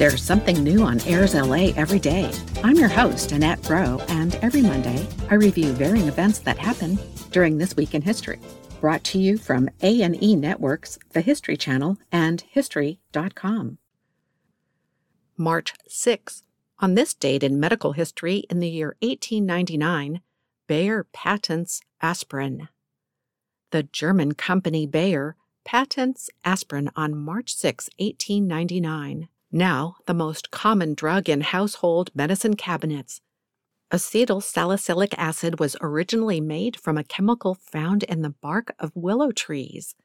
There's something new on Airs LA every day. I'm your host, Annette Bro, and every Monday I review varying events that happen during this week in history. Brought to you from A&E Networks, the History Channel, and History.com. March 6. On this date in medical history in the year 1899, Bayer patents aspirin. The German company Bayer patents aspirin on March 6, 1899 now the most common drug in household medicine cabinets. Acetyl salicylic acid was originally made from a chemical found in the bark of willow trees.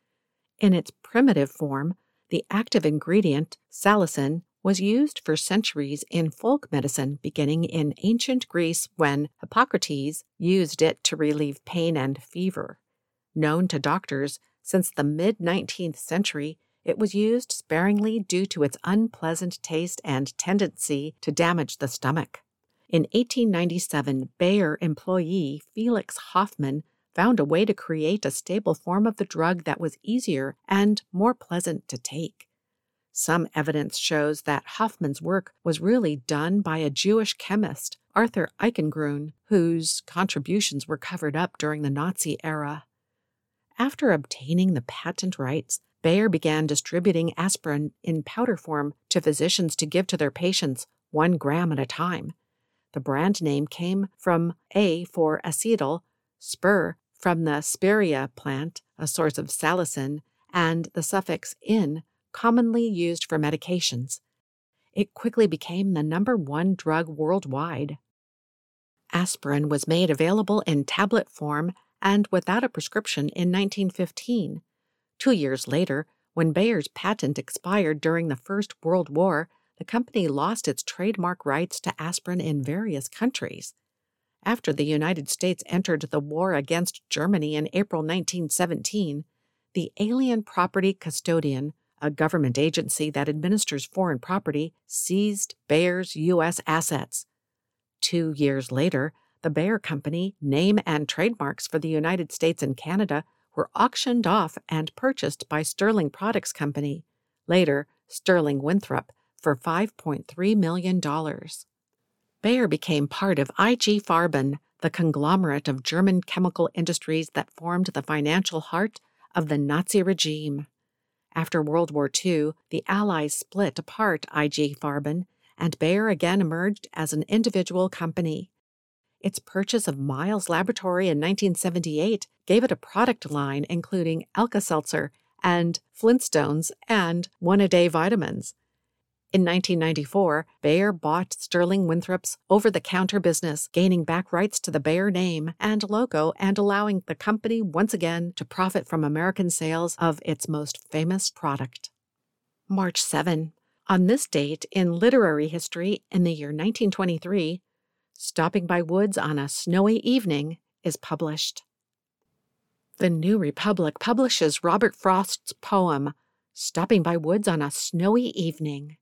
In its primitive form, the active ingredient, salicin, was used for centuries in folk medicine beginning in ancient Greece when Hippocrates used it to relieve pain and fever. Known to doctors since the mid 19th century, it was used sparingly due to its unpleasant taste and tendency to damage the stomach. In 1897, Bayer employee Felix Hoffmann found a way to create a stable form of the drug that was easier and more pleasant to take. Some evidence shows that Hoffmann's work was really done by a Jewish chemist, Arthur Eichengrun, whose contributions were covered up during the Nazi era. After obtaining the patent rights, Bayer began distributing aspirin in powder form to physicians to give to their patients one gram at a time. The brand name came from A for acetyl, spur from the spirea plant, a source of salicin, and the suffix in, commonly used for medications. It quickly became the number one drug worldwide. Aspirin was made available in tablet form and without a prescription in 1915. Two years later, when Bayer's patent expired during the First World War, the company lost its trademark rights to aspirin in various countries. After the United States entered the war against Germany in April 1917, the Alien Property Custodian, a government agency that administers foreign property, seized Bayer's U.S. assets. Two years later, the Bayer Company name and trademarks for the United States and Canada were auctioned off and purchased by Sterling Products Company, later Sterling Winthrop, for $5.3 million. Bayer became part of IG Farben, the conglomerate of German chemical industries that formed the financial heart of the Nazi regime. After World War II, the Allies split apart IG Farben, and Bayer again emerged as an individual company. Its purchase of Miles Laboratory in 1978 gave it a product line including Alka Seltzer and Flintstones and one a day vitamins. In 1994, Bayer bought Sterling Winthrop's over the counter business, gaining back rights to the Bayer name and logo and allowing the company once again to profit from American sales of its most famous product. March 7. On this date in literary history in the year 1923, Stopping by Woods on a Snowy Evening is published. The New Republic publishes Robert Frost's poem, Stopping by Woods on a Snowy Evening.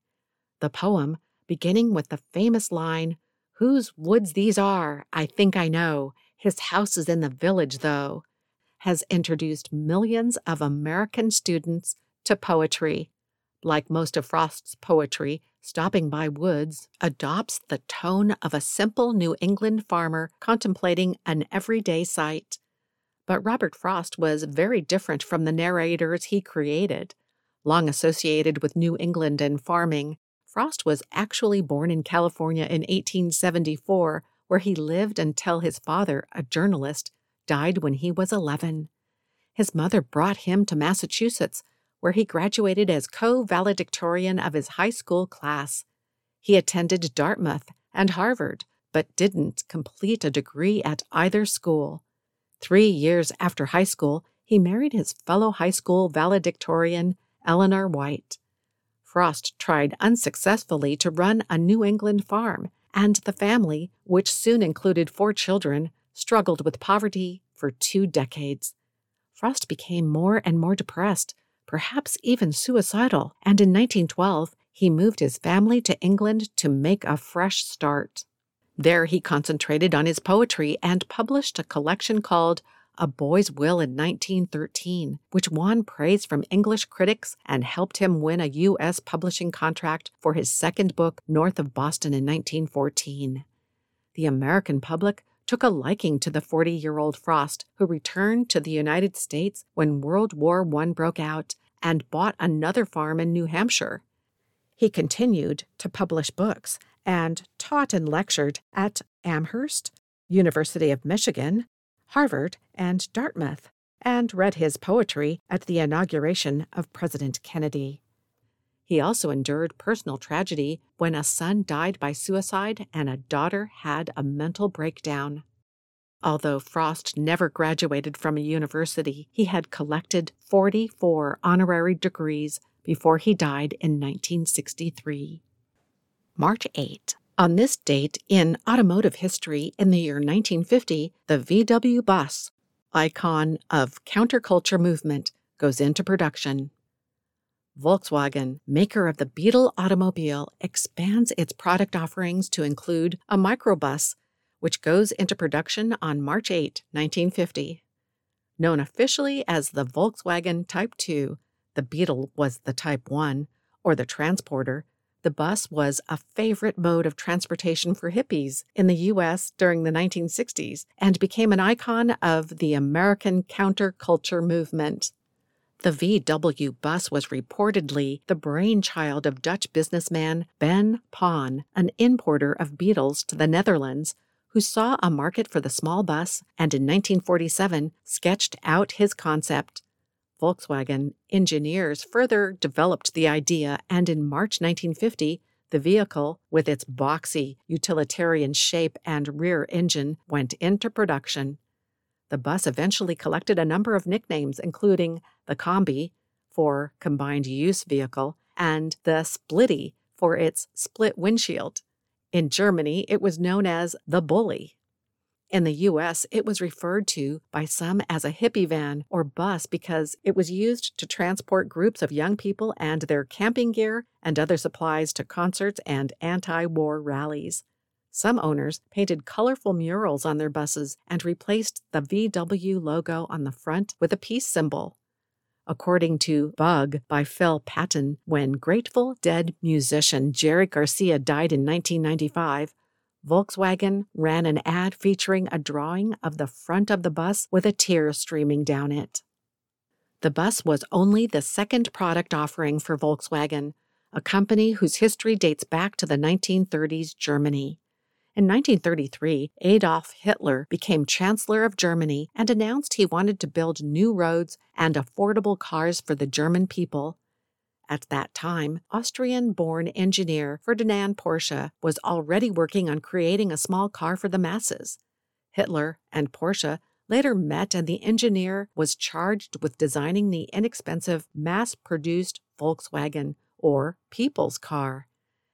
The poem, beginning with the famous line, Whose woods these are, I think I know, his house is in the village, though, has introduced millions of American students to poetry. Like most of Frost's poetry, Stopping by Woods adopts the tone of a simple New England farmer contemplating an everyday sight. But Robert Frost was very different from the narrators he created. Long associated with New England and farming, Frost was actually born in California in 1874, where he lived until his father, a journalist, died when he was 11. His mother brought him to Massachusetts, where he graduated as co valedictorian of his high school class. He attended Dartmouth and Harvard, but didn't complete a degree at either school. Three years after high school, he married his fellow high school valedictorian, Eleanor White. Frost tried unsuccessfully to run a New England farm and the family, which soon included four children, struggled with poverty for two decades. Frost became more and more depressed, perhaps even suicidal, and in 1912 he moved his family to England to make a fresh start. There he concentrated on his poetry and published a collection called A Boy's Will in 1913, which won praise from English critics and helped him win a U.S. publishing contract for his second book, North of Boston, in 1914. The American public took a liking to the 40 year old Frost, who returned to the United States when World War I broke out and bought another farm in New Hampshire. He continued to publish books and taught and lectured at Amherst, University of Michigan, Harvard, and Dartmouth, and read his poetry at the inauguration of President Kennedy. He also endured personal tragedy when a son died by suicide and a daughter had a mental breakdown. Although Frost never graduated from a university, he had collected 44 honorary degrees before he died in 1963. March 8. On this date in automotive history in the year 1950, the VW bus, icon of counterculture movement, goes into production. Volkswagen, maker of the Beetle automobile, expands its product offerings to include a microbus, which goes into production on March 8, 1950. Known officially as the Volkswagen Type 2, the Beetle was the Type 1, or the Transporter, the bus was a favorite mode of transportation for hippies in the U.S. during the 1960s and became an icon of the American counterculture movement. The VW bus was reportedly the brainchild of Dutch businessman Ben Pon, an importer of Beetles to the Netherlands, who saw a market for the small bus and in 1947 sketched out his concept. Volkswagen engineers further developed the idea, and in March 1950, the vehicle, with its boxy, utilitarian shape and rear engine, went into production. The bus eventually collected a number of nicknames, including the Combi for combined use vehicle and the Splitty for its split windshield. In Germany, it was known as the Bully. In the US, it was referred to by some as a hippie van or bus because it was used to transport groups of young people and their camping gear and other supplies to concerts and anti war rallies. Some owners painted colorful murals on their buses and replaced the VW logo on the front with a peace symbol. According to Bug by Phil Patton, when Grateful Dead musician Jerry Garcia died in 1995, Volkswagen ran an ad featuring a drawing of the front of the bus with a tear streaming down it. The bus was only the second product offering for Volkswagen, a company whose history dates back to the 1930s Germany. In 1933, Adolf Hitler became Chancellor of Germany and announced he wanted to build new roads and affordable cars for the German people at that time, Austrian born engineer Ferdinand Porsche was already working on creating a small car for the masses. Hitler and Porsche later met, and the engineer was charged with designing the inexpensive mass produced Volkswagen, or People's Car.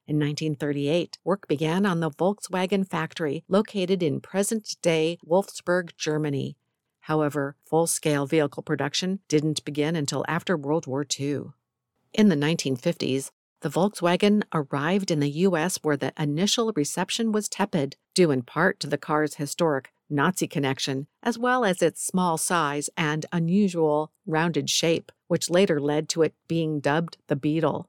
In 1938, work began on the Volkswagen factory located in present day Wolfsburg, Germany. However, full scale vehicle production didn't begin until after World War II. In the 1950s, the Volkswagen arrived in the U.S. where the initial reception was tepid, due in part to the car's historic Nazi connection, as well as its small size and unusual rounded shape, which later led to it being dubbed the Beetle.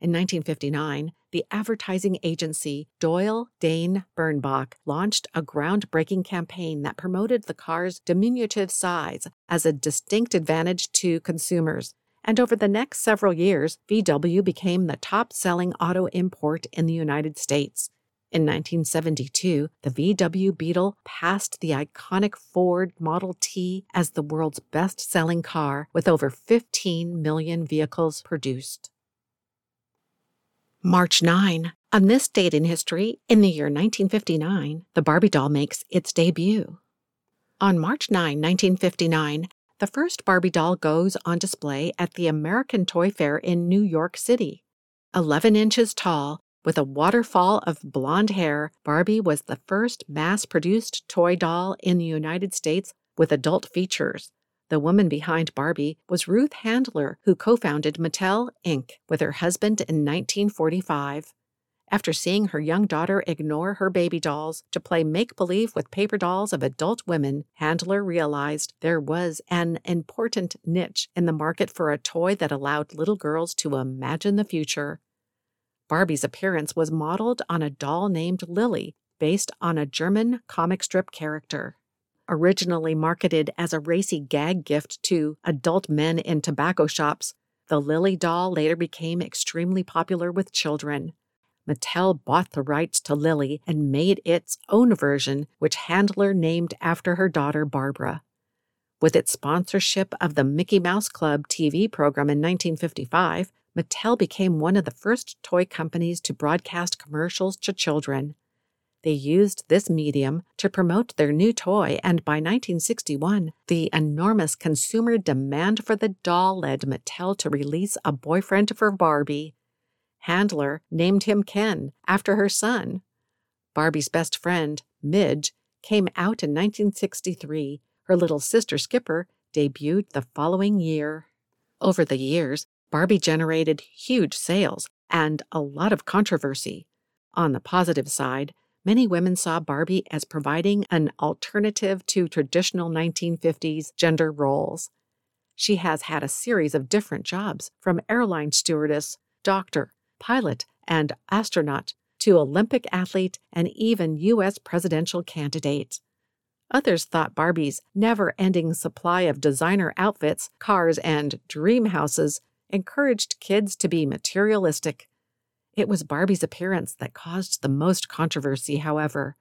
In 1959, the advertising agency Doyle Dane Bernbach launched a groundbreaking campaign that promoted the car's diminutive size as a distinct advantage to consumers and over the next several years, VW became the top selling auto import in the United States. In 1972, the VW Beetle passed the iconic Ford Model T as the world's best selling car with over 15 million vehicles produced. March 9. On this date in history, in the year 1959, the Barbie doll makes its debut. On March 9, 1959, the first Barbie doll goes on display at the American Toy Fair in New York City. 11 inches tall, With a waterfall of blonde hair, Barbie was the first mass produced toy doll in the United States with adult features. The woman behind Barbie was Ruth Handler, who co founded Mattel, Inc. with her husband in 1945. After seeing her young daughter ignore her baby dolls to play make believe with paper dolls of adult women, Handler realized there was an important niche in the market for a toy that allowed little girls to imagine the future. Barbie's appearance was modeled on a doll named Lily, based on a German comic strip character. Originally marketed as a racy gag gift to adult men in tobacco shops, the Lily doll later became extremely popular with children. Mattel bought the rights to Lily and made its own version, which Handler named after her daughter Barbara. With its sponsorship of the Mickey Mouse Club TV program in 1955, Mattel became one of the first toy companies to broadcast commercials to children. They used this medium to promote their new toy, and by 1961, the enormous consumer demand for the doll led Mattel to release a boyfriend for Barbie Handler named him Ken after her son. Barbie's best friend, Midge, came out in 1963. Her little sister Skipper debuted the following year. Over the years, Barbie generated huge sales and a lot of controversy. On the positive side, many women saw Barbie as providing an alternative to traditional 1950s gender roles. She has had a series of different jobs, from airline stewardess, doctor, pilot, and astronaut to Olympic athlete and even U.S. presidential candidate. Others thought Barbie's never ending supply of designer outfits, cars, and dream houses encouraged kids to be materialistic. It was Barbie's appearance that caused the most controversy, however.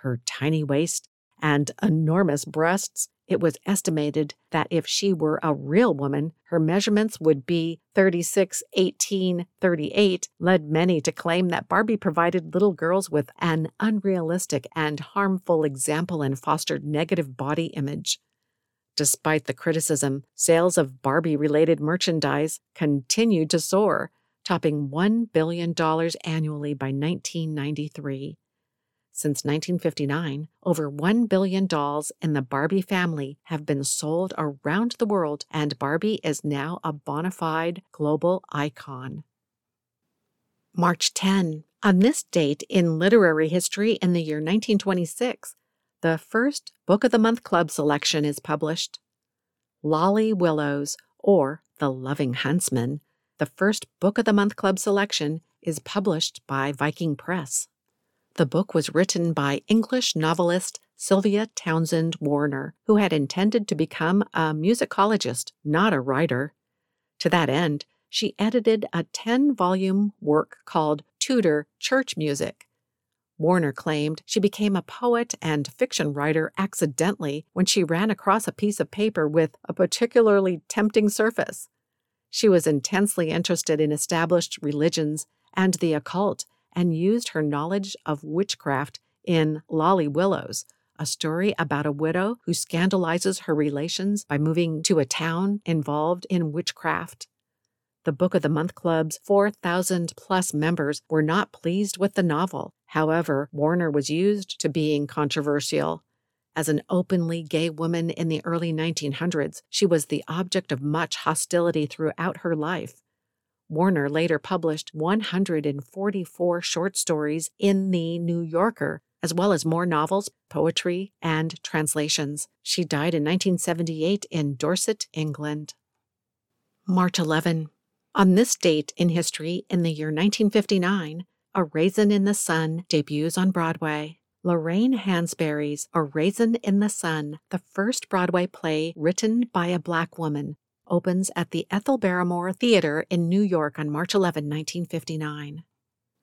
Her tiny waist and enormous breasts it was estimated that if she were a real woman, her measurements would be 36, 18, 38, led many to claim that Barbie provided little girls with an unrealistic and harmful example and fostered negative body image. Despite the criticism, sales of Barbie related merchandise continued to soar, topping $1 billion annually by 1993. Since 1959, over 1 billion dolls in the Barbie family have been sold around the world, and Barbie is now a bona fide global icon. March 10. On this date in literary history in the year 1926, the first Book of the Month Club selection is published. Lolly Willowes, or The Loving Huntsman, the first Book of the Month Club selection, is published by Viking Press. The book was written by English novelist Sylvia Townsend Warner, who had intended to become a musicologist, not a writer. To that end, she edited a 10 volume work called Tudor Church Music. Warner claimed she became a poet and fiction writer accidentally when she ran across a piece of paper with a particularly tempting surface. She was intensely interested in established religions and the occult and used her knowledge of witchcraft in Lolly Willowes, a story about a widow who scandalizes her relations by moving to a town involved in witchcraft. The Book of the Month Club's 4,000 plus members were not pleased with the novel. However, Warner was used to being controversial. As an openly gay woman in the early 1900s, she was the object of much hostility throughout her life. Warner later published 144 short stories in The New Yorker, as well as more novels, poetry, and translations. She died in 1978 in Dorset, England. March 11. On this date in history, in the year 1959, A Raisin in the Sun debuts on Broadway. Lorraine Hansberry's A Raisin in the Sun, the first Broadway play written by a black woman, opens at the Ethel Barrymore Theater in New York on March 11, 1959.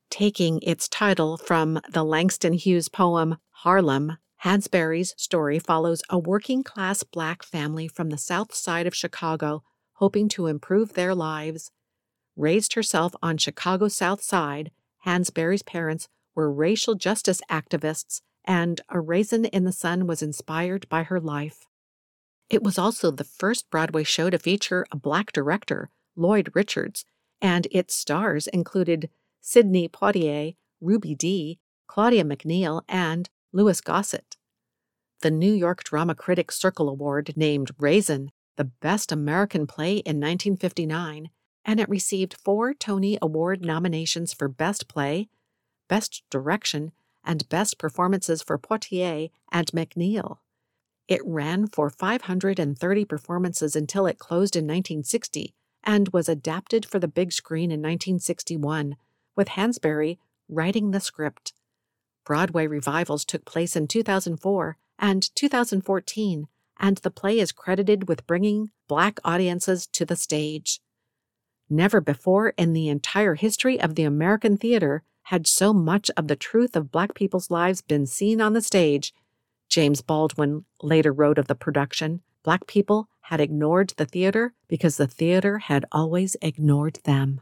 Taking its title from the Langston Hughes poem Harlem, Hansberry's story follows a working class black family from the south side of Chicago hoping to improve their lives. Raised herself on Chicago's south side, Hansberry's parents were racial justice activists, and A Raisin in the Sun was inspired by her life. It was also the first Broadway show to feature a black director, Lloyd Richards, and its stars included Sidney Poitier, Ruby Dee, Claudia McNeil, and Louis Gossett. The New York Drama Critics Circle Award named Raisin the Best American Play in 1959, and it received four Tony Award nominations for Best Play, Best Direction, and Best Performances for Poitier and McNeil. It ran for 530 performances until it closed in 1960 and was adapted for the big screen in 1961, with Hansberry writing the script. Broadway revivals took place in 2004 and 2014, and the play is credited with bringing Black audiences to the stage. Never before in the entire history of the American theater had so much of the truth of Black people's lives been seen on the stage. James Baldwin later wrote of the production Black people had ignored the theater because the theater had always ignored them.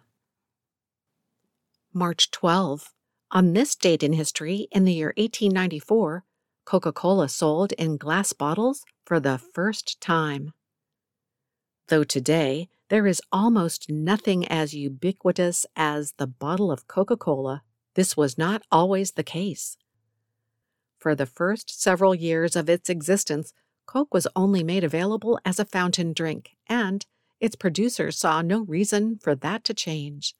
March 12. On this date in history, in the year 1894, Coca Cola sold in glass bottles for the first time. Though today there is almost nothing as ubiquitous as the bottle of Coca Cola, this was not always the case. For the first several years of its existence, Coke was only made available as a fountain drink, and its producers saw no reason for that to change.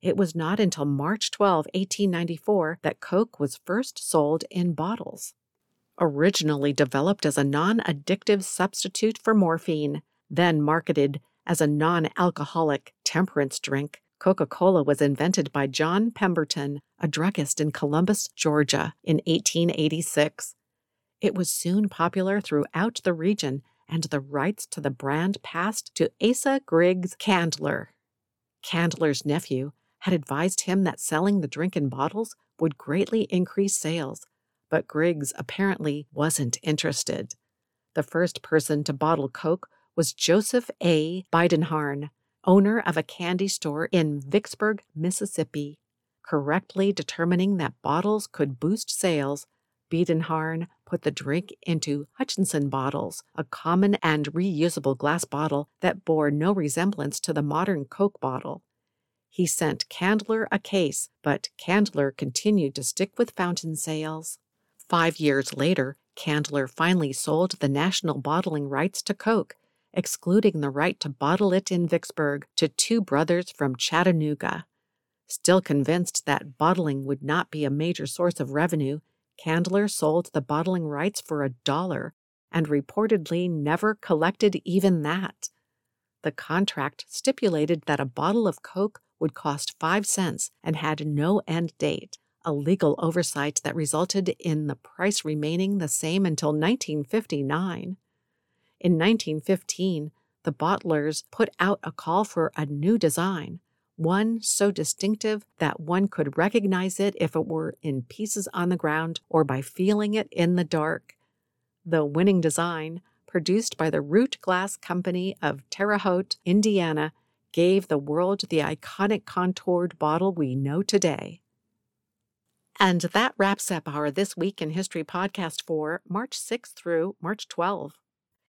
It was not until March 12, 1894, that Coke was first sold in bottles. Originally developed as a non addictive substitute for morphine, then marketed as a non alcoholic temperance drink, Coca Cola was invented by John Pemberton, a druggist in Columbus, Georgia, in 1886. It was soon popular throughout the region, and the rights to the brand passed to Asa Griggs Candler. Candler's nephew had advised him that selling the drink in bottles would greatly increase sales, but Griggs apparently wasn't interested. The first person to bottle Coke was Joseph A. Biedenharn, owner of a candy store in Vicksburg, Mississippi. Correctly determining that bottles could boost sales, Biedenharn put the drink into Hutchinson bottles, a common and reusable glass bottle that bore no resemblance to the modern Coke bottle. He sent Candler a case, but Candler continued to stick with fountain sales. Five years later, Candler finally sold the national bottling rights to Coke, excluding the right to bottle it in Vicksburg to two brothers from Chattanooga. Still convinced that bottling would not be a major source of revenue, Candler sold the bottling rights for a dollar and reportedly never collected even that. The contract stipulated that a bottle of Coke would cost five cents and had no end date, a legal oversight that resulted in the price remaining the same until 1959. In 1915, the bottlers put out a call for a new design, one so distinctive that one could recognize it if it were in pieces on the ground or by feeling it in the dark. The winning design, produced by the Root Glass Company of Terre Haute, Indiana, gave the world the iconic contoured bottle we know today. And that wraps up our This Week in History podcast for March 6 through March 12.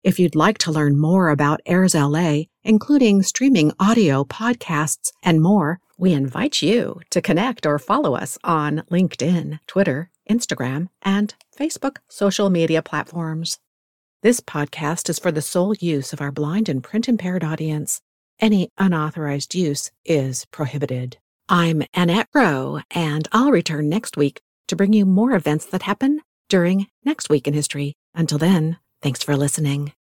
If you'd like to learn more about Airs LA, including streaming audio, podcasts, and more, we invite you to connect or follow us on LinkedIn, Twitter, Instagram, and Facebook social media platforms. This podcast is for the sole use of our blind and print impaired audience. Any unauthorized use is prohibited. I'm Annette Rowe, and I'll return next week to bring you more events that happen during Next Week in History. Until then, thanks for listening.